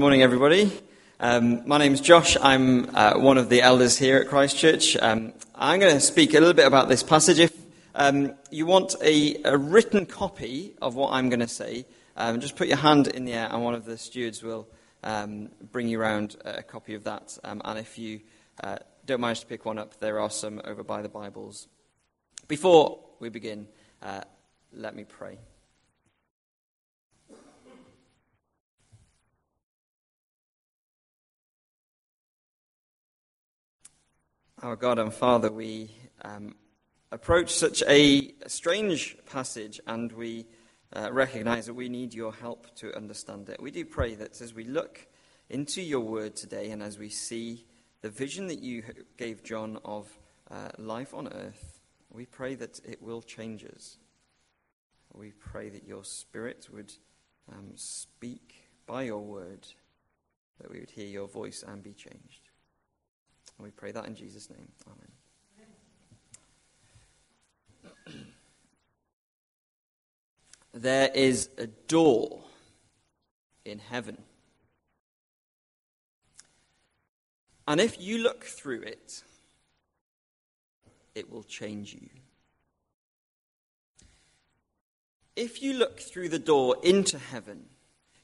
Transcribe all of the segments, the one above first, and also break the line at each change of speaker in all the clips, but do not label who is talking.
Morning, everybody. Um, my is Josh. I'm uh, one of the elders here at Christchurch. Um, I'm going to speak a little bit about this passage. If um, you want a, a, written copy of what I'm going to say, um, just put your hand in the air, and one of the stewards will um, bring you around a copy of that. Um, and if you uh, don't manage to pick one up, there are some over by the Bibles. Before we begin, uh, let me pray. Our God and Father, we um, approach such a strange passage and we uh, recognize that we need your help to understand it. We do pray that as we look into your word today and as we see the vision that you gave John of uh, life on earth, we pray that it will change us. We pray that your spirit would um, speak by your word, that we would hear your voice and be changed. And we pray that in Jesus' name. Amen. there is a door in heaven. And if you look through it, it will change you. If you look through the door into heaven,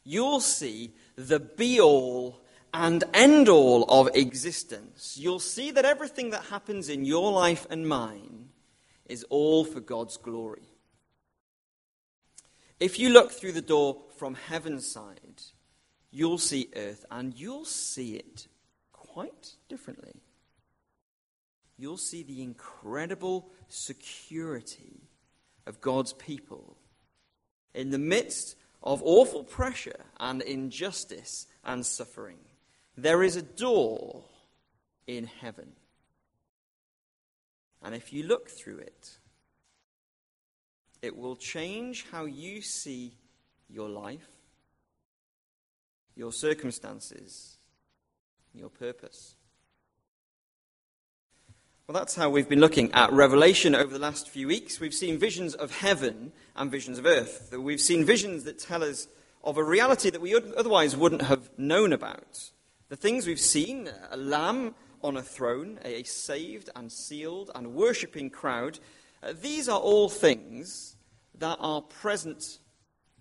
you'll see the be all and end all of existence, you'll see that everything that happens in your life and mine is all for God's glory. If you look through the door from heaven's side, you'll see earth and you'll see it quite differently. You'll see the incredible security of God's people in the midst of awful pressure and injustice and suffering. There is a door in heaven. And if you look through it, it will change how you see your life, your circumstances, your purpose. Well, that's how we've been looking at Revelation over the last few weeks. We've seen visions of heaven and visions of earth. We've seen visions that tell us of a reality that we otherwise wouldn't have known about. The things we've seen a lamb on a throne, a saved and sealed and worshipping crowd uh, these are all things that are present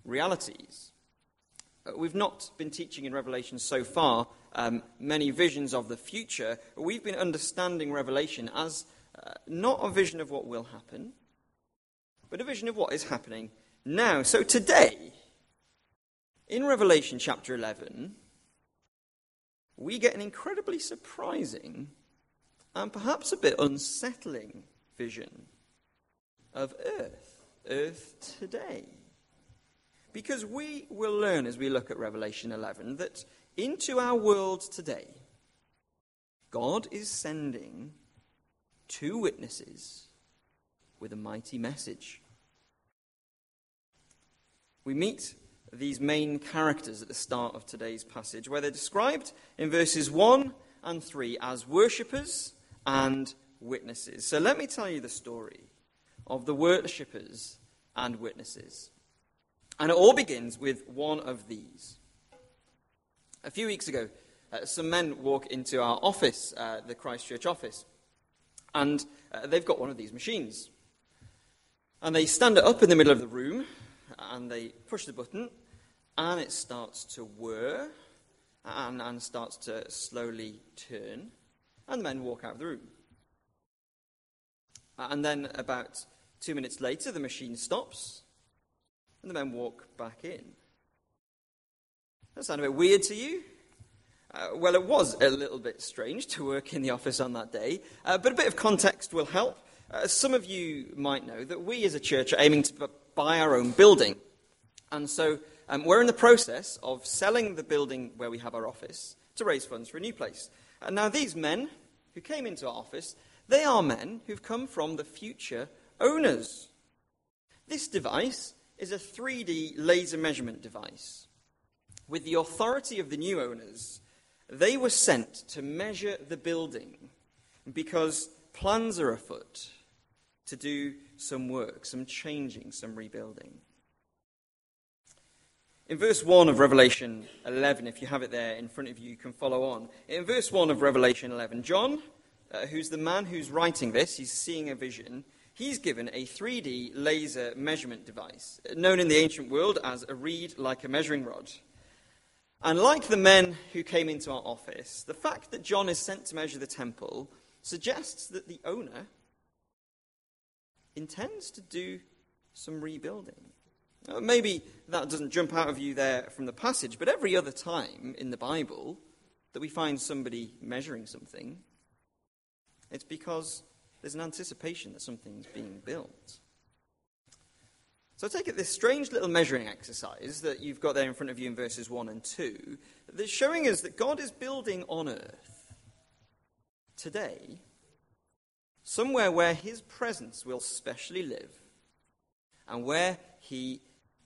realities. Uh, we've not been teaching in Revelation so far um, many visions of the future. We've been understanding Revelation as uh, not a vision of what will happen, but a vision of what is happening now. So today, in Revelation chapter 11, we get an incredibly surprising and perhaps a bit unsettling vision of Earth, Earth today. Because we will learn as we look at Revelation 11 that into our world today, God is sending two witnesses with a mighty message. We meet these main characters at the start of today's passage, where they're described in verses 1 and 3 as worshippers and witnesses. So let me tell you the story of the worshippers and witnesses. And it all begins with one of these. A few weeks ago, uh, some men walk into our office, uh, the Christchurch office, and uh, they've got one of these machines. And they stand it up in the middle of the room, and they push the button, and it starts to whir and, and starts to slowly turn, and the men walk out of the room. And then, about two minutes later, the machine stops, and the men walk back in. That sound a bit weird to you? Uh, well, it was a little bit strange to work in the office on that day, uh, but a bit of context will help. Uh, some of you might know that we as a church are aiming to buy our own building. And so um, we're in the process of selling the building where we have our office to raise funds for a new place. And now, these men who came into our office, they are men who've come from the future owners. This device is a 3D laser measurement device. With the authority of the new owners, they were sent to measure the building because plans are afoot to do some work, some changing, some rebuilding. In verse 1 of Revelation 11, if you have it there in front of you, you can follow on. In verse 1 of Revelation 11, John, uh, who's the man who's writing this, he's seeing a vision. He's given a 3D laser measurement device, known in the ancient world as a reed like a measuring rod. And like the men who came into our office, the fact that John is sent to measure the temple suggests that the owner intends to do some rebuilding. Uh, maybe that doesn't jump out of you there from the passage, but every other time in the Bible that we find somebody measuring something, it's because there's an anticipation that something's being built. So I take it this strange little measuring exercise that you've got there in front of you in verses 1 and 2, that's showing us that God is building on earth today somewhere where his presence will specially live and where he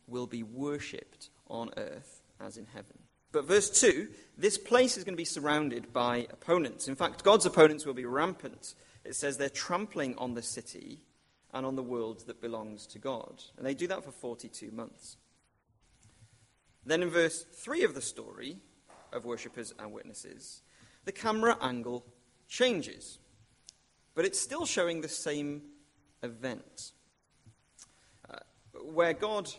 will be worshipped on earth as in heaven. But verse 2 this place is going to be surrounded by opponents. In fact, God's opponents will be rampant. It says they're trampling on the city and on the world that belongs to God. And they do that for 42 months. Then in verse 3 of the story of worshippers and witnesses, the camera angle changes. But it's still showing the same event. Uh, where God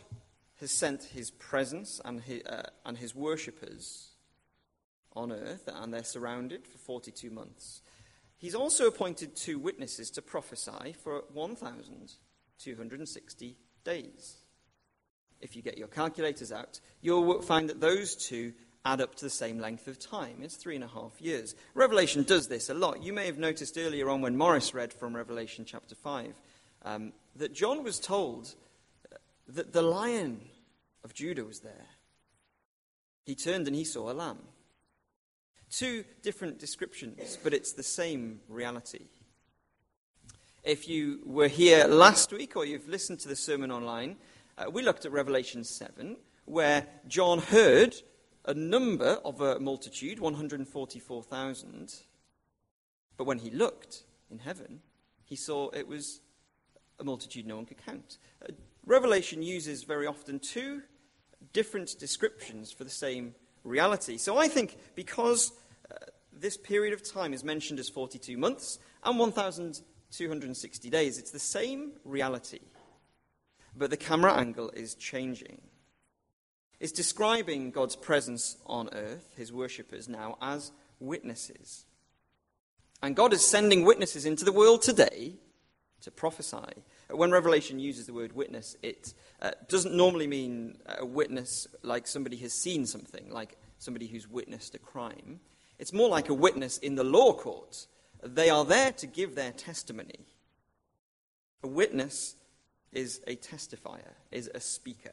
has sent his presence and his, uh, and his worshippers on earth, and they're surrounded for 42 months. He's also appointed two witnesses to prophesy for 1,260 days. If you get your calculators out, you'll find that those two add up to the same length of time. It's three and a half years. Revelation does this a lot. You may have noticed earlier on when Morris read from Revelation chapter 5 um, that John was told that the lion of Judah was there. He turned and he saw a lamb. Two different descriptions, but it's the same reality. If you were here last week or you've listened to the sermon online, uh, we looked at Revelation 7, where John heard a number of a multitude, 144,000. But when he looked in heaven, he saw it was a multitude no one could count. Uh, Revelation uses very often two different descriptions for the same reality. So I think because uh, this period of time is mentioned as 42 months and 1,260 days, it's the same reality, but the camera angle is changing. It's describing God's presence on earth, his worshippers now, as witnesses. And God is sending witnesses into the world today to prophesy. When Revelation uses the word witness, it uh, doesn't normally mean a witness like somebody has seen something, like somebody who's witnessed a crime. It's more like a witness in the law court. They are there to give their testimony. A witness is a testifier, is a speaker.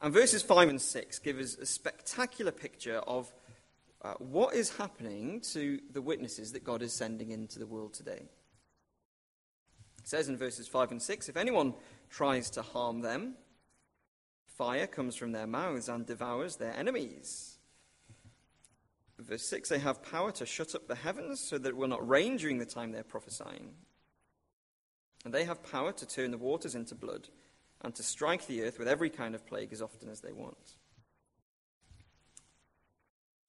And verses 5 and 6 give us a spectacular picture of uh, what is happening to the witnesses that God is sending into the world today. It says in verses 5 and 6 if anyone tries to harm them, fire comes from their mouths and devours their enemies. Verse 6 they have power to shut up the heavens so that it will not rain during the time they're prophesying. And they have power to turn the waters into blood and to strike the earth with every kind of plague as often as they want.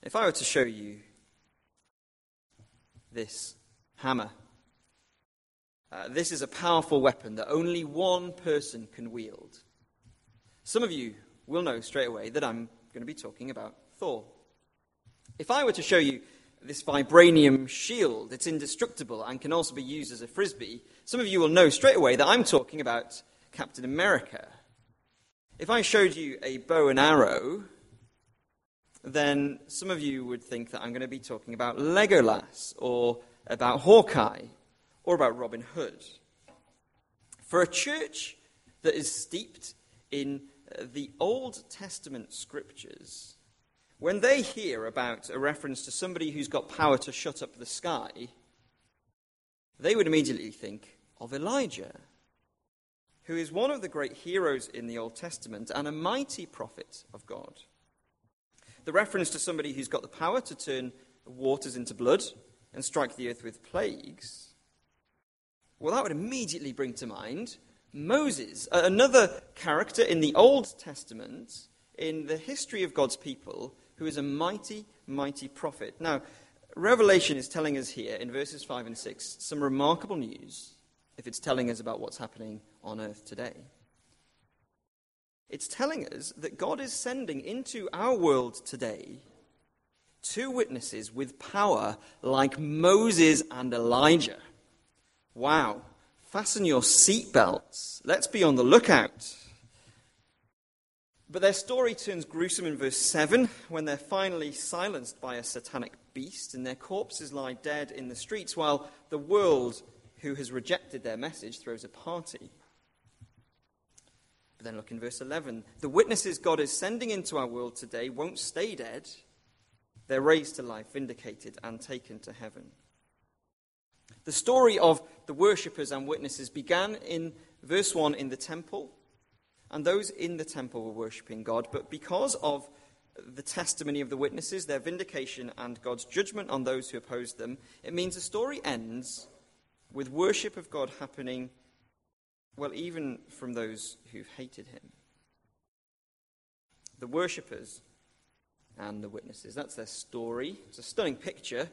If I were to show you this hammer uh, this is a powerful weapon that only one person can wield. Some of you will know straight away that I'm going to be talking about Thor. If I were to show you this vibranium shield, it's indestructible and can also be used as a frisbee, some of you will know straight away that I'm talking about Captain America. If I showed you a bow and arrow, then some of you would think that I'm going to be talking about Legolas or about Hawkeye or about Robin Hood. For a church that is steeped in the Old Testament scriptures, when they hear about a reference to somebody who's got power to shut up the sky, they would immediately think of Elijah, who is one of the great heroes in the Old Testament and a mighty prophet of God. The reference to somebody who's got the power to turn waters into blood and strike the earth with plagues well, that would immediately bring to mind Moses, another character in the Old Testament in the history of God's people who is a mighty, mighty prophet. Now, Revelation is telling us here in verses 5 and 6 some remarkable news if it's telling us about what's happening on earth today. It's telling us that God is sending into our world today two witnesses with power like Moses and Elijah. Wow. Fasten your seatbelts. Let's be on the lookout. But their story turns gruesome in verse 7 when they're finally silenced by a satanic beast and their corpses lie dead in the streets while the world, who has rejected their message, throws a party. But then look in verse 11. The witnesses God is sending into our world today won't stay dead, they're raised to life, vindicated, and taken to heaven. The story of the worshippers and witnesses began in verse 1 in the temple and those in the temple were worshipping God. But because of the testimony of the witnesses, their vindication, and God's judgment on those who opposed them, it means the story ends with worship of God happening, well, even from those who've hated him. The worshippers and the witnesses. That's their story. It's a stunning picture.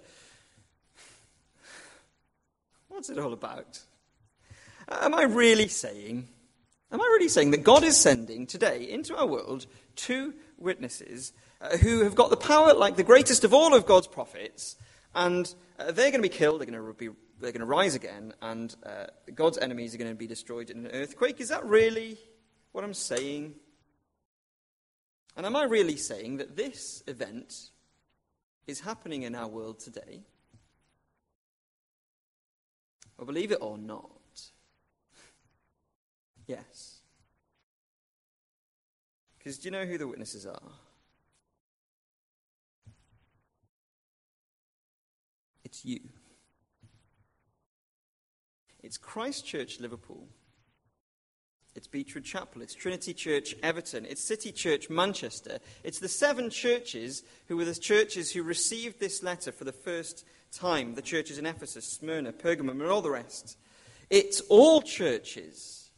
What's it all about? Am I really saying Am I really saying that God is sending today into our world two witnesses uh, who have got the power like the greatest of all of God's prophets, and uh, they're going to be killed, they're going to, be, they're going to rise again, and uh, God's enemies are going to be destroyed in an earthquake? Is that really what I'm saying? And am I really saying that this event is happening in our world today? Well, believe it or not, Yes. Because do you know who the witnesses are? It's you. It's Christchurch, Liverpool. It's Beechwood Chapel. It's Trinity Church Everton. It's City Church Manchester. It's the seven churches who were the churches who received this letter for the first time the churches in Ephesus, Smyrna, Pergamum, and all the rest. It's all churches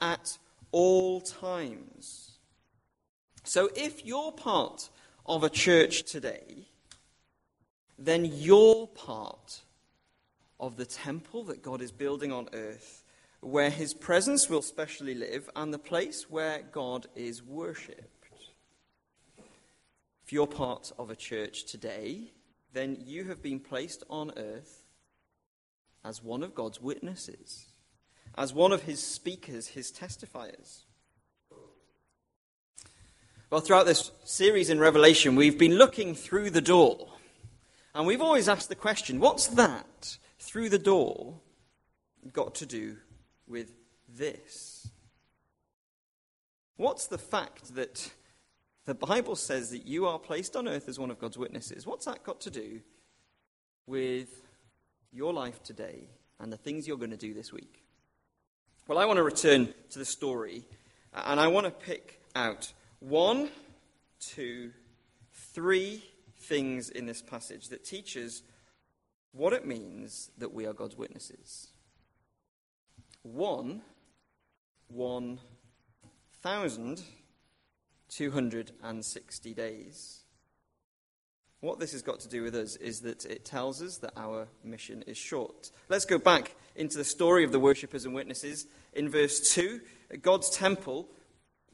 at all times. So if you're part of a church today, then you're part of the temple that God is building on earth, where his presence will specially live, and the place where God is worshipped. If you're part of a church today, then you have been placed on earth as one of God's witnesses as one of his speakers, his testifiers. Well, throughout this series in Revelation, we've been looking through the door. And we've always asked the question what's that through the door got to do with this? What's the fact that the Bible says that you are placed on earth as one of God's witnesses? What's that got to do with your life today and the things you're going to do this week? Well, I want to return to the story, and I want to pick out one, two, three things in this passage that teach us what it means that we are God's witnesses. One, one thousand two hundred and sixty days. What this has got to do with us is that it tells us that our mission is short. Let's go back into the story of the worshippers and witnesses. In verse 2, God's temple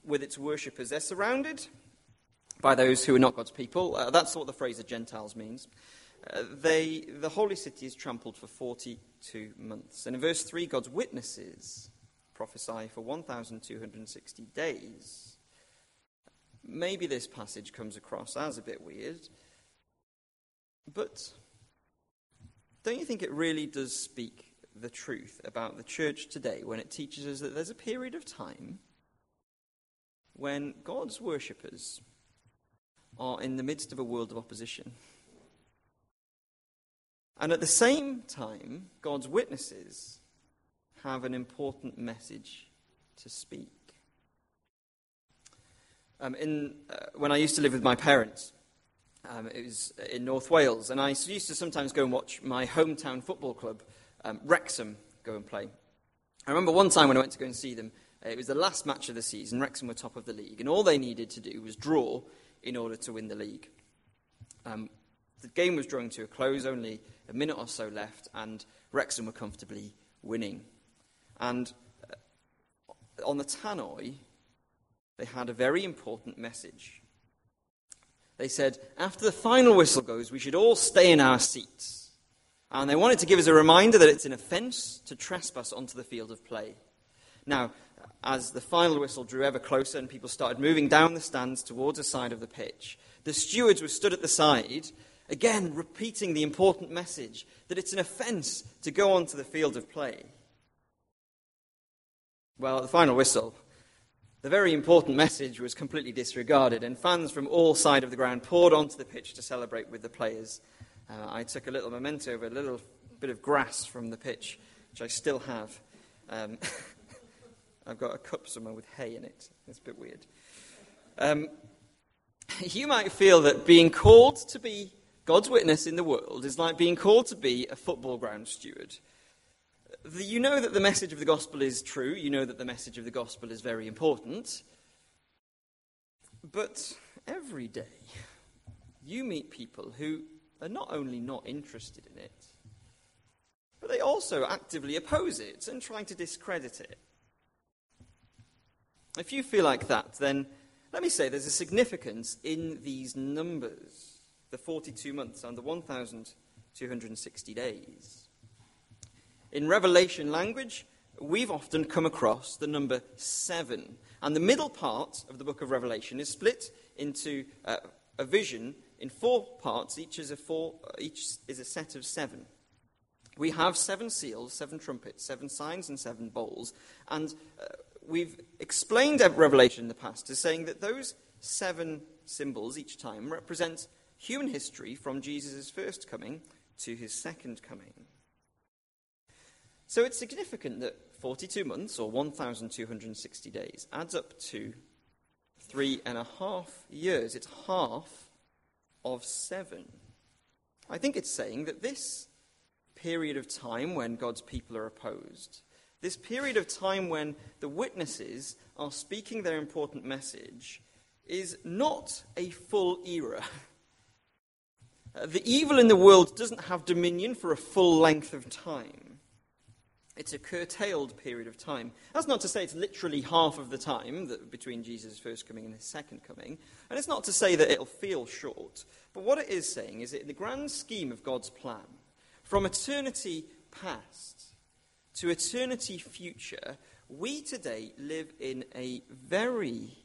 with its worshippers, they're surrounded by those who are not God's people. Uh, that's what the phrase the Gentiles means. Uh, they, the holy city is trampled for 42 months. And in verse 3, God's witnesses prophesy for 1,260 days. Maybe this passage comes across as a bit weird. But don't you think it really does speak the truth about the church today when it teaches us that there's a period of time when God's worshippers are in the midst of a world of opposition? And at the same time, God's witnesses have an important message to speak. Um, in, uh, when I used to live with my parents, um, it was in North Wales, and I used to sometimes go and watch my hometown football club, um, Wrexham, go and play. I remember one time when I went to go and see them, uh, it was the last match of the season. Wrexham were top of the league, and all they needed to do was draw in order to win the league. Um, the game was drawing to a close, only a minute or so left, and Wrexham were comfortably winning. And uh, on the tannoy, they had a very important message. They said, after the final whistle goes, we should all stay in our seats. And they wanted to give us a reminder that it's an offence to trespass onto the field of play. Now, as the final whistle drew ever closer and people started moving down the stands towards the side of the pitch, the stewards were stood at the side, again repeating the important message that it's an offence to go onto the field of play. Well, at the final whistle, the very important message was completely disregarded, and fans from all sides of the ground poured onto the pitch to celebrate with the players. Uh, I took a little memento of a little bit of grass from the pitch, which I still have. Um, I've got a cup somewhere with hay in it. It's a bit weird. Um, you might feel that being called to be God's witness in the world is like being called to be a football ground steward. You know that the message of the gospel is true, you know that the message of the gospel is very important, but every day you meet people who are not only not interested in it, but they also actively oppose it and try to discredit it. If you feel like that, then let me say there's a significance in these numbers the 42 months and the 1,260 days. In Revelation language, we've often come across the number seven. And the middle part of the book of Revelation is split into uh, a vision in four parts. Each is, a four, each is a set of seven. We have seven seals, seven trumpets, seven signs, and seven bowls. And uh, we've explained Revelation in the past as saying that those seven symbols each time represent human history from Jesus' first coming to his second coming. So it's significant that 42 months, or 1,260 days, adds up to three and a half years. It's half of seven. I think it's saying that this period of time when God's people are opposed this period of time when the witnesses are speaking their important message is not a full era. Uh, the evil in the world doesn't have dominion for a full length of time. It's a curtailed period of time. That's not to say it's literally half of the time that, between Jesus' first coming and his second coming. And it's not to say that it'll feel short. But what it is saying is that in the grand scheme of God's plan, from eternity past, to eternity future, we today live in a very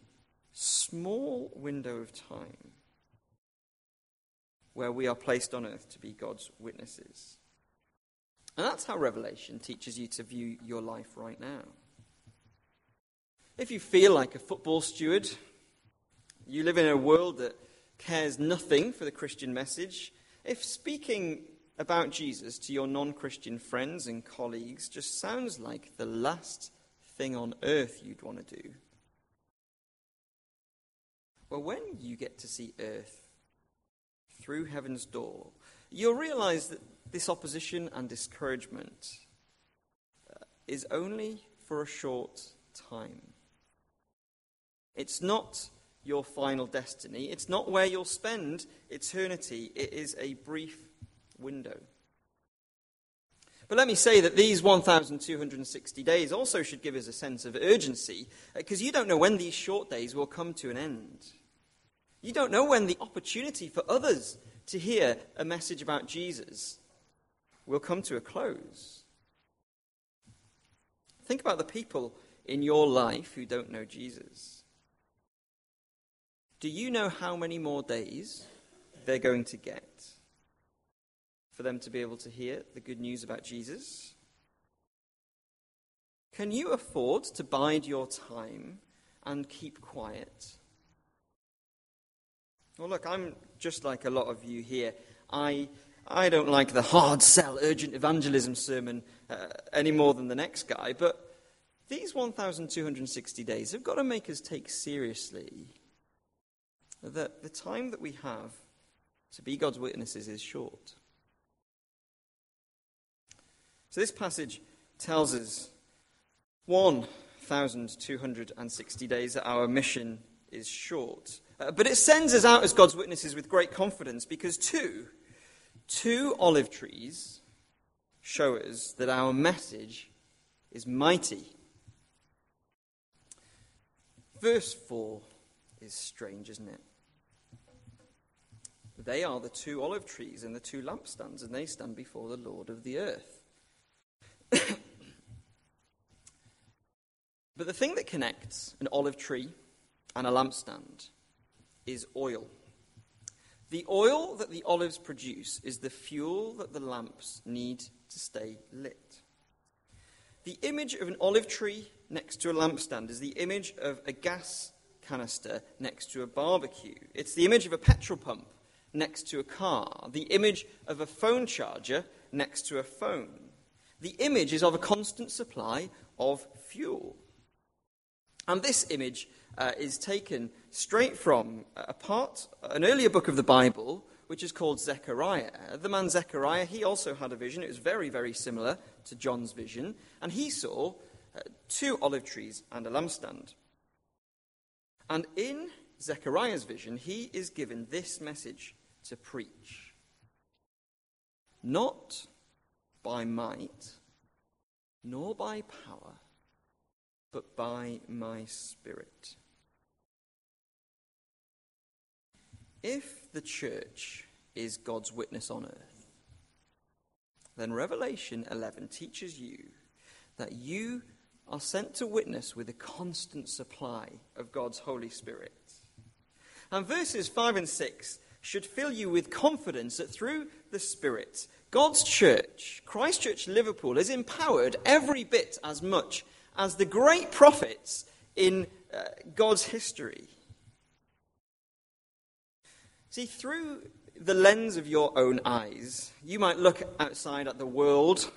small window of time where we are placed on earth to be God's witnesses. And that's how Revelation teaches you to view your life right now. If you feel like a football steward, you live in a world that cares nothing for the Christian message, if speaking about Jesus to your non Christian friends and colleagues just sounds like the last thing on earth you'd want to do. Well, when you get to see earth through heaven's door, you'll realize that this opposition and discouragement uh, is only for a short time. It's not your final destiny. It's not where you'll spend eternity. It is a brief window. But let me say that these 1,260 days also should give us a sense of urgency, because uh, you don't know when these short days will come to an end. You don't know when the opportunity for others to hear a message about Jesus will come to a close. Think about the people in your life who don't know Jesus. Do you know how many more days they're going to get? for them to be able to hear the good news about Jesus? Can you afford to bide your time and keep quiet? Well, look, I'm just like a lot of you here. I, I don't like the hard sell, urgent evangelism sermon uh, any more than the next guy, but these 1,260 days have got to make us take seriously that the time that we have to be God's witnesses is short. So this passage tells us 1,260 days that our mission is short. Uh, but it sends us out as God's witnesses with great confidence because two, two olive trees show us that our message is mighty. Verse 4 is strange, isn't it? They are the two olive trees and the two lampstands, and they stand before the Lord of the earth. but the thing that connects an olive tree and a lampstand is oil. The oil that the olives produce is the fuel that the lamps need to stay lit. The image of an olive tree next to a lampstand is the image of a gas canister next to a barbecue. It's the image of a petrol pump next to a car, the image of a phone charger next to a phone. The image is of a constant supply of fuel. And this image uh, is taken straight from a part, an earlier book of the Bible, which is called Zechariah. The man Zechariah, he also had a vision. It was very, very similar to John's vision. And he saw uh, two olive trees and a lampstand. And in Zechariah's vision, he is given this message to preach. Not by might, nor by power, but by my Spirit. If the church is God's witness on earth, then Revelation 11 teaches you that you are sent to witness with a constant supply of God's Holy Spirit. And verses 5 and 6 should fill you with confidence that through the Spirit, God's church, Christ Church Liverpool, is empowered every bit as much as the great prophets in uh, God's history. See, through the lens of your own eyes, you might look outside at the world,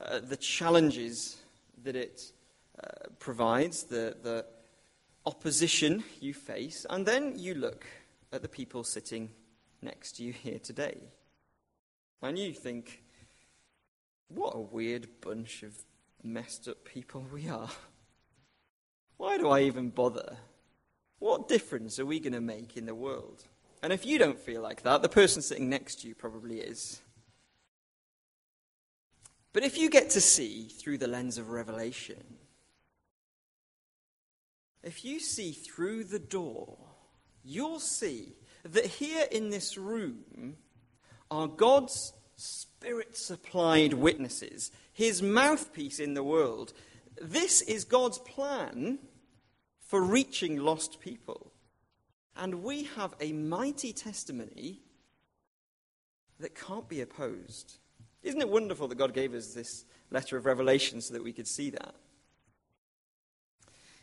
uh, the challenges that it uh, provides, the, the opposition you face, and then you look at the people sitting next to you here today. And you think, what a weird bunch of messed up people we are. Why do I even bother? What difference are we going to make in the world? And if you don't feel like that, the person sitting next to you probably is. But if you get to see through the lens of Revelation, if you see through the door, you'll see that here in this room are God's spirit supplied witnesses, his mouthpiece in the world. This is God's plan for reaching lost people. And we have a mighty testimony that can't be opposed. Isn't it wonderful that God gave us this letter of Revelation so that we could see that?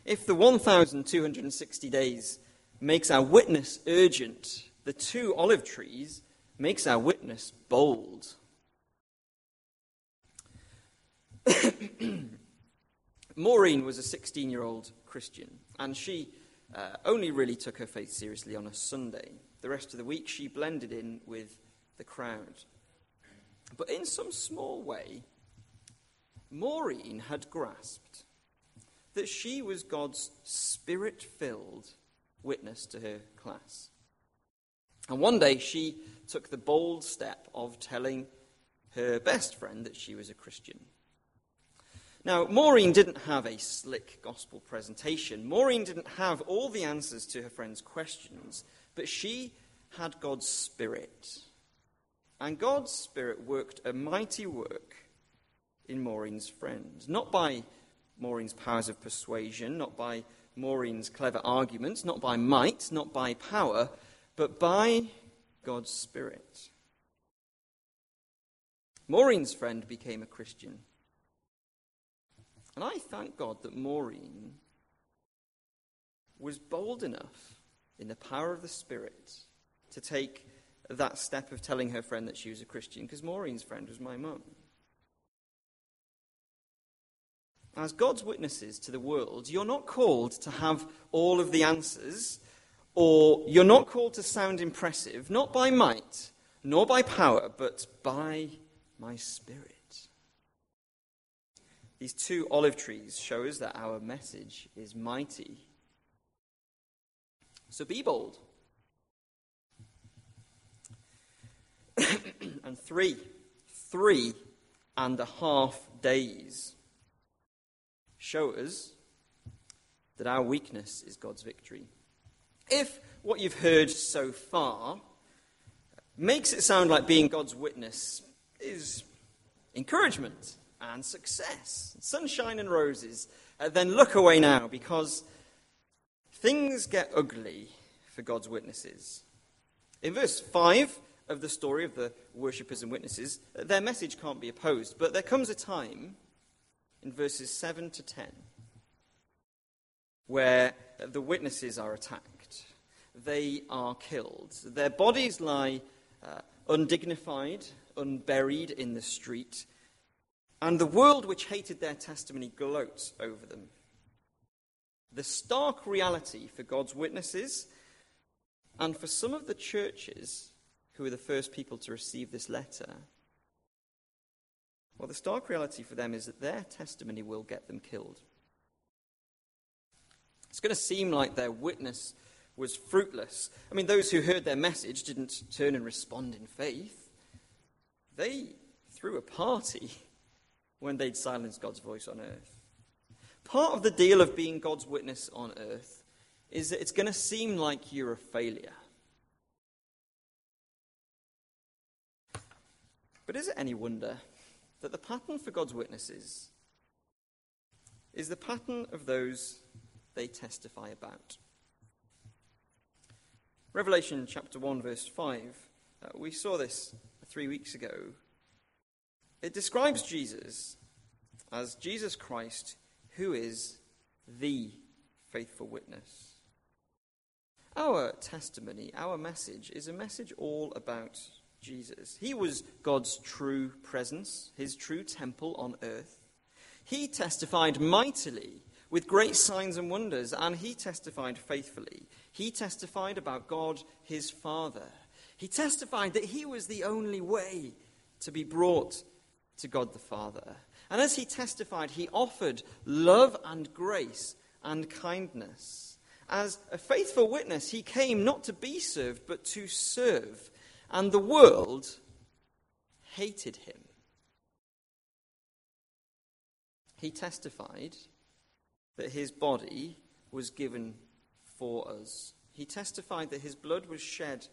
If the 1,260 days makes our witness urgent, the two olive trees makes our witness bold. Maureen was a 16 year old Christian, and she uh, only really took her faith seriously on a Sunday. The rest of the week, she blended in with the crowd. But in some small way, Maureen had grasped that she was God's spirit filled witness to her class. And one day she took the bold step of telling her best friend that she was a Christian. Now, Maureen didn't have a slick gospel presentation. Maureen didn't have all the answers to her friend's questions, but she had God's Spirit. And God's Spirit worked a mighty work in Maureen's friend. Not by Maureen's powers of persuasion, not by Maureen's clever arguments, not by might, not by power, but by God's Spirit. Maureen's friend became a Christian. And I thank God that Maureen was bold enough in the power of the Spirit to take that step of telling her friend that she was a Christian, because Maureen's friend was my mum. As God's witnesses to the world, you're not called to have all of the answers, or you're not called to sound impressive, not by might, nor by power, but by my Spirit. These two olive trees show us that our message is mighty. So be bold. and three, three and a half days show us that our weakness is God's victory. If what you've heard so far makes it sound like being God's witness is encouragement and success, sunshine and roses, uh, then look away now because things get ugly for God's witnesses. In verse 5 of the story of the worshippers and witnesses, uh, their message can't be opposed, but there comes a time in verses 7 to 10 where the witnesses are attacked. They are killed. Their bodies lie uh, undignified, unburied in the street, and the world which hated their testimony gloats over them. The stark reality for God's witnesses and for some of the churches who were the first people to receive this letter, well, the stark reality for them is that their testimony will get them killed. It's going to seem like their witness was fruitless. I mean, those who heard their message didn't turn and respond in faith. They threw a party when they'd silenced God's voice on earth. Part of the deal of being God's witness on earth is that it's going to seem like you're a failure. But is it any wonder that the pattern for God's witnesses is the pattern of those they testify about? Revelation chapter 1, verse 5, uh, we saw this three weeks ago. It describes Jesus as Jesus Christ, who is the faithful witness. Our testimony, our message, is a message all about Jesus. He was God's true presence, his true temple on earth. He testified mightily with great signs and wonders, and he testified faithfully. He testified about God, his Father. He testified that he was the only way to be brought to God the Father. And as he testified, he offered love and grace and kindness. As a faithful witness, he came not to be served, but to serve. And the world hated him. He testified that his body was given for us. He testified that his blood was shed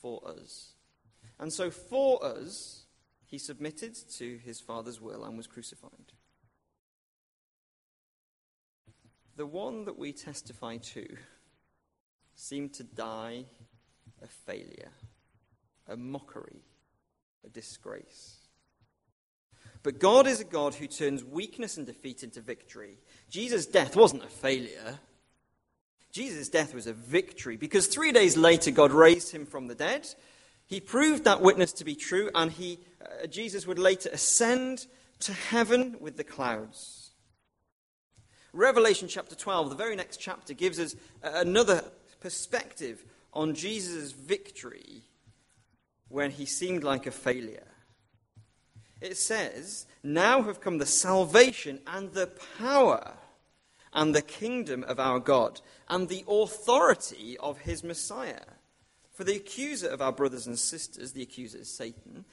for us. And so, for us, he submitted to his Father's will and was crucified. The one that we testify to seemed to die a failure, a mockery, a disgrace. But God is a God who turns weakness and defeat into victory. Jesus' death wasn't a failure. Jesus' death was a victory because three days later God raised him from the dead. He proved that witness to be true, and he, uh, Jesus would later ascend to heaven with the clouds. Revelation chapter 12, the very next chapter, gives us another perspective on Jesus' victory when he seemed like a failure. It says, Now have come the salvation and the power and the kingdom of our God and the authority of his Messiah. For the accuser of our brothers and sisters, the accuser is Satan,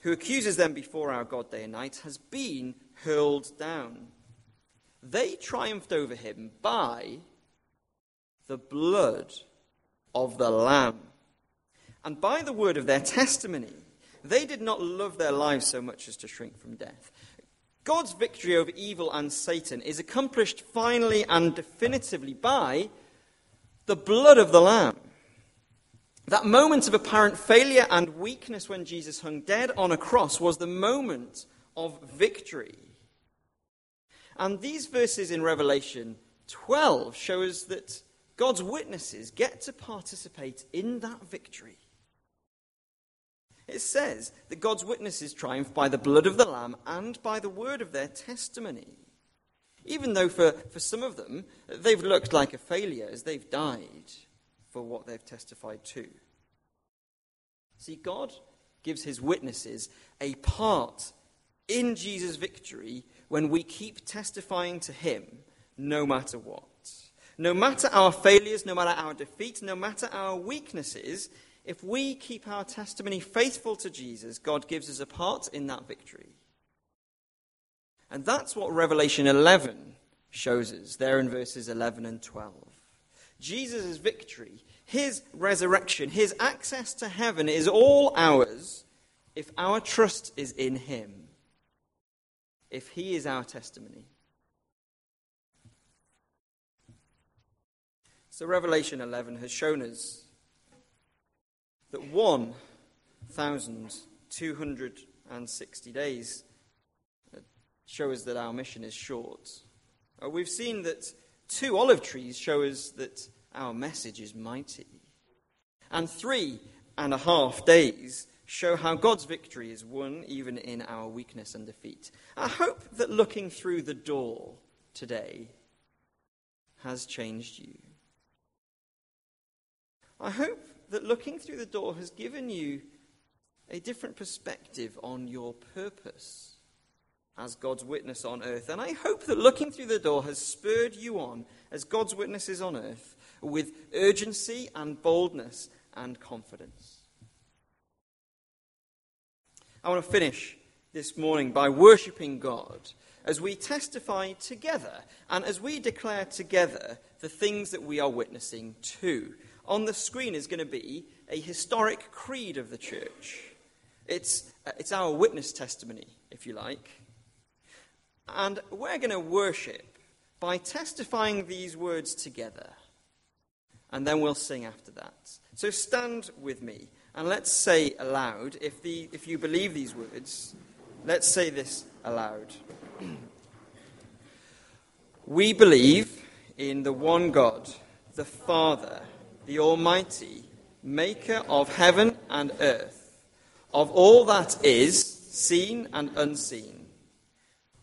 who accuses them before our God day and night, has been hurled down. They triumphed over him by the blood of the Lamb and by the word of their testimony. They did not love their lives so much as to shrink from death. God's victory over evil and Satan is accomplished finally and definitively by the blood of the Lamb. That moment of apparent failure and weakness when Jesus hung dead on a cross was the moment of victory. And these verses in Revelation 12 show us that God's witnesses get to participate in that victory. It says that God's witnesses triumph by the blood of the Lamb and by the word of their testimony. Even though for, for some of them, they've looked like a failure as they've died for what they've testified to. See, God gives his witnesses a part in Jesus' victory when we keep testifying to Him no matter what. No matter our failures, no matter our defeats, no matter our weaknesses, if we keep our testimony faithful to Jesus, God gives us a part in that victory. And that's what Revelation 11 shows us, there in verses 11 and 12. Jesus' victory, his resurrection, his access to heaven is all ours if our trust is in him, if he is our testimony. So, Revelation 11 has shown us that 1,260 days show us that our mission is short. Uh, we've seen that two olive trees show us that our message is mighty. And three and a half days show how God's victory is won even in our weakness and defeat. I hope that looking through the door today has changed you. I hope that looking through the door has given you a different perspective on your purpose as God's witness on earth. And I hope that looking through the door has spurred you on as God's witnesses on earth with urgency and boldness and confidence. I want to finish this morning by worshipping God as we testify together and as we declare together the things that we are witnessing to on the screen is going to be a historic creed of the church. It's, uh, it's our witness testimony, if you like. And we're going to worship by testifying these words together. And then we'll sing after that. So stand with me and let's say aloud, if, the, if you believe these words, let's say this aloud. we believe in the one God, the Father the Almighty, maker of heaven and earth, of all that is, seen and unseen.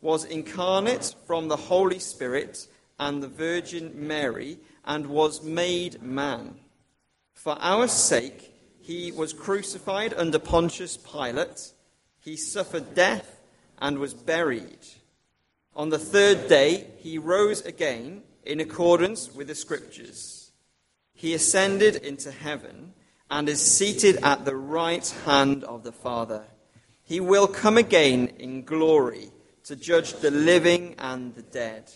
was incarnate from the Holy Spirit and the Virgin Mary, and was made man. For our sake, he was crucified under Pontius Pilate. He suffered death and was buried. On the third day, he rose again in accordance with the Scriptures he ascended into heaven and is seated at the right hand of the Father. He will come again in glory to judge the living and the dead,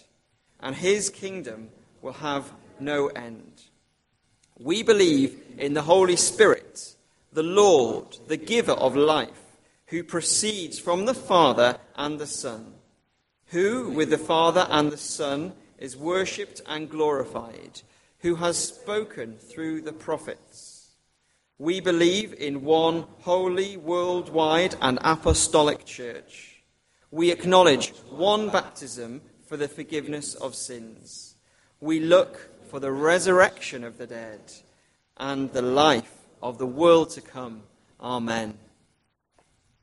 and his kingdom will have no end. We believe in the Holy Spirit, the Lord, the giver of life, who proceeds from the Father and the Son, who, with the Father and the Son, is worshipped and glorified who has spoken through the prophets. We believe in one holy, worldwide, and apostolic church. We acknowledge one baptism for the forgiveness of sins. We look for the resurrection of the dead and the life of the world to come. Amen.